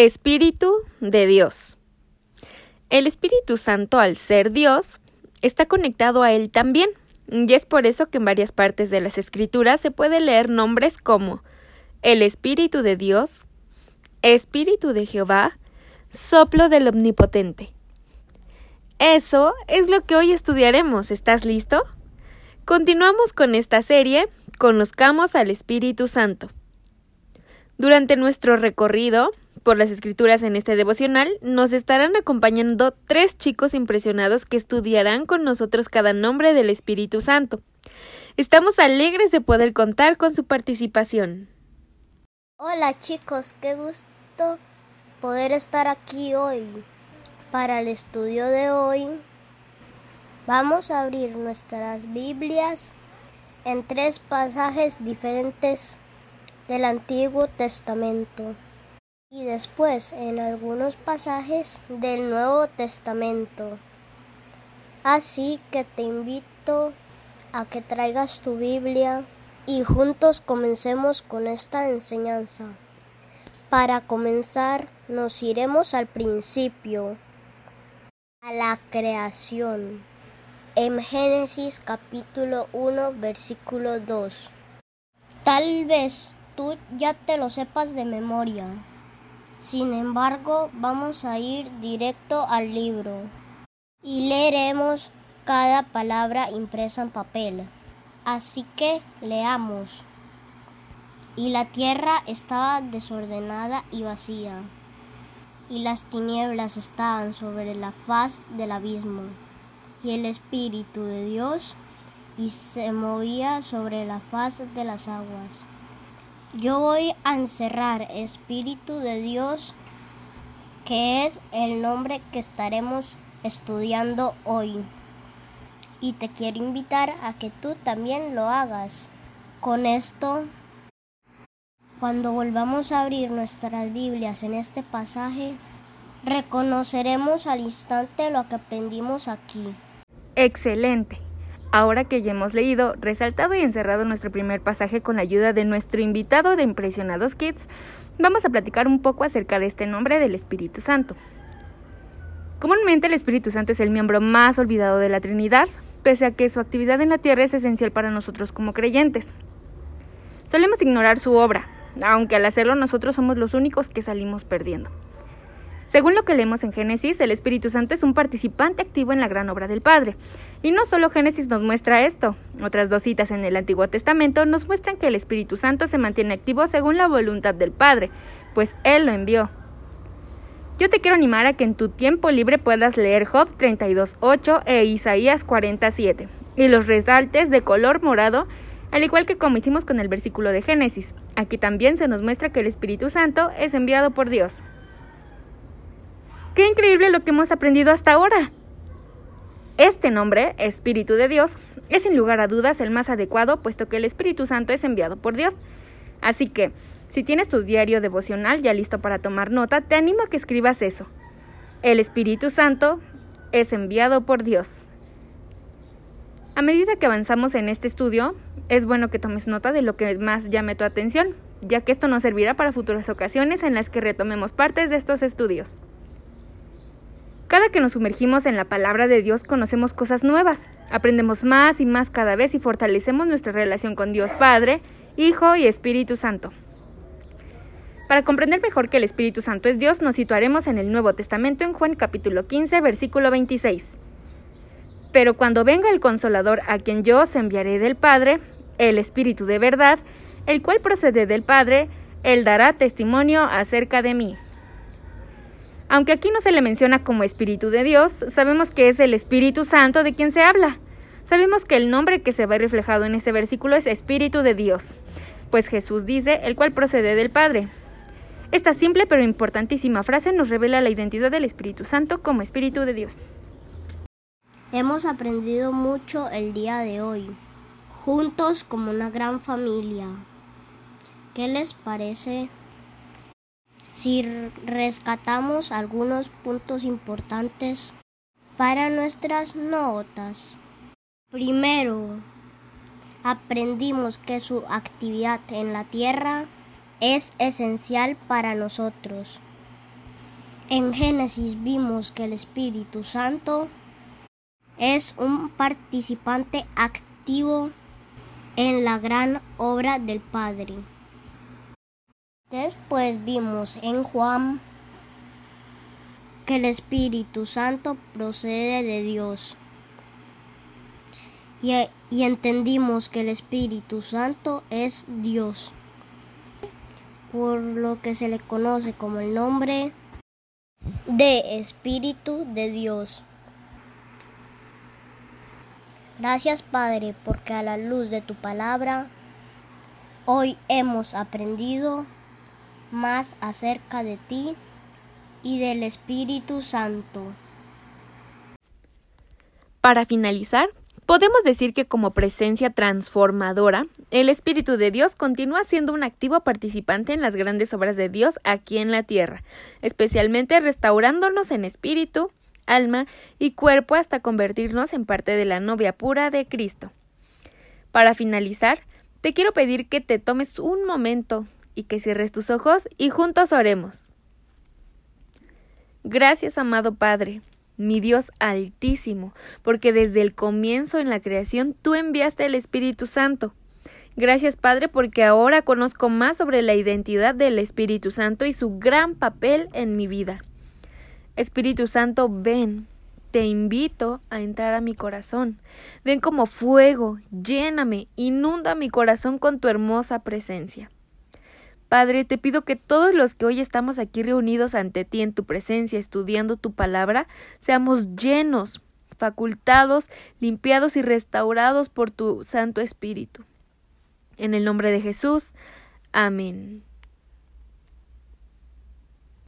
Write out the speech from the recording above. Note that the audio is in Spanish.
Espíritu de Dios. El Espíritu Santo, al ser Dios, está conectado a Él también, y es por eso que en varias partes de las Escrituras se puede leer nombres como el Espíritu de Dios, Espíritu de Jehová, soplo del Omnipotente. Eso es lo que hoy estudiaremos. ¿Estás listo? Continuamos con esta serie, Conozcamos al Espíritu Santo. Durante nuestro recorrido, por las escrituras en este devocional, nos estarán acompañando tres chicos impresionados que estudiarán con nosotros cada nombre del Espíritu Santo. Estamos alegres de poder contar con su participación. Hola chicos, qué gusto poder estar aquí hoy. Para el estudio de hoy vamos a abrir nuestras Biblias en tres pasajes diferentes del Antiguo Testamento y después en algunos pasajes del Nuevo Testamento. Así que te invito a que traigas tu Biblia y juntos comencemos con esta enseñanza. Para comenzar, nos iremos al principio, a la creación. En Génesis capítulo 1, versículo 2. Tal vez tú ya te lo sepas de memoria. Sin embargo, vamos a ir directo al libro y leeremos cada palabra impresa en papel. Así que leamos. Y la tierra estaba desordenada y vacía, y las tinieblas estaban sobre la faz del abismo, y el Espíritu de Dios y se movía sobre la faz de las aguas. Yo voy a encerrar Espíritu de Dios, que es el nombre que estaremos estudiando hoy. Y te quiero invitar a que tú también lo hagas. Con esto, cuando volvamos a abrir nuestras Biblias en este pasaje, reconoceremos al instante lo que aprendimos aquí. Excelente. Ahora que ya hemos leído, resaltado y encerrado nuestro primer pasaje con la ayuda de nuestro invitado de Impresionados Kids, vamos a platicar un poco acerca de este nombre del Espíritu Santo. Comúnmente el Espíritu Santo es el miembro más olvidado de la Trinidad, pese a que su actividad en la tierra es esencial para nosotros como creyentes. Solemos ignorar su obra, aunque al hacerlo nosotros somos los únicos que salimos perdiendo. Según lo que leemos en Génesis, el Espíritu Santo es un participante activo en la gran obra del Padre. Y no solo Génesis nos muestra esto, otras dos citas en el Antiguo Testamento nos muestran que el Espíritu Santo se mantiene activo según la voluntad del Padre, pues Él lo envió. Yo te quiero animar a que en tu tiempo libre puedas leer Job 32.8 e Isaías 47 y los resaltes de color morado, al igual que como hicimos con el versículo de Génesis. Aquí también se nos muestra que el Espíritu Santo es enviado por Dios. Qué increíble lo que hemos aprendido hasta ahora. Este nombre, Espíritu de Dios, es sin lugar a dudas el más adecuado, puesto que el Espíritu Santo es enviado por Dios. Así que, si tienes tu diario devocional ya listo para tomar nota, te animo a que escribas eso. El Espíritu Santo es enviado por Dios. A medida que avanzamos en este estudio, es bueno que tomes nota de lo que más llame tu atención, ya que esto nos servirá para futuras ocasiones en las que retomemos partes de estos estudios. Cada que nos sumergimos en la palabra de Dios conocemos cosas nuevas, aprendemos más y más cada vez y fortalecemos nuestra relación con Dios Padre, Hijo y Espíritu Santo. Para comprender mejor que el Espíritu Santo es Dios, nos situaremos en el Nuevo Testamento en Juan capítulo 15, versículo 26. Pero cuando venga el consolador a quien yo os enviaré del Padre, el Espíritu de verdad, el cual procede del Padre, él dará testimonio acerca de mí. Aunque aquí no se le menciona como Espíritu de Dios, sabemos que es el Espíritu Santo de quien se habla. Sabemos que el nombre que se ve reflejado en ese versículo es Espíritu de Dios, pues Jesús dice, el cual procede del Padre. Esta simple pero importantísima frase nos revela la identidad del Espíritu Santo como Espíritu de Dios. Hemos aprendido mucho el día de hoy, juntos como una gran familia. ¿Qué les parece si rescatamos algunos puntos importantes para nuestras notas. Primero, aprendimos que su actividad en la Tierra es esencial para nosotros. En Génesis vimos que el Espíritu Santo es un participante activo en la gran obra del Padre. Después vimos en Juan que el Espíritu Santo procede de Dios. Y, entendimos que el Espíritu Santo es Dios, por lo que se le conoce como el nombre de Espíritu de Dios. Gracias Padre, porque a la luz de tu palabra, hoy hemos aprendido más acerca de ti y del Espíritu Santo. Para finalizar, podemos decir que como presencia transformadora, el Espíritu de Dios continúa siendo un activo participante en las grandes obras de Dios aquí en la tierra, especialmente restaurándonos en espíritu, alma y cuerpo hasta convertirnos en parte de la novia pura de Cristo. Para finalizar, te quiero pedir que te tomes un momento y que cierres tus ojos y juntos oremos. Gracias, amado Padre, mi Dios altísimo, porque desde el comienzo en la creación tú enviaste el Espíritu Santo. Gracias, Padre, porque ahora conozco más sobre la identidad del Espíritu Santo y su gran papel en mi vida. Espíritu Santo, ven, te invito a entrar a mi corazón. Ven como fuego, lléname, inunda mi corazón con tu hermosa presencia. Padre, te pido que todos los que hoy estamos aquí reunidos ante ti en tu presencia, estudiando tu palabra, seamos llenos, facultados, limpiados y restaurados por tu Santo Espíritu. En el nombre de Jesús. Amén.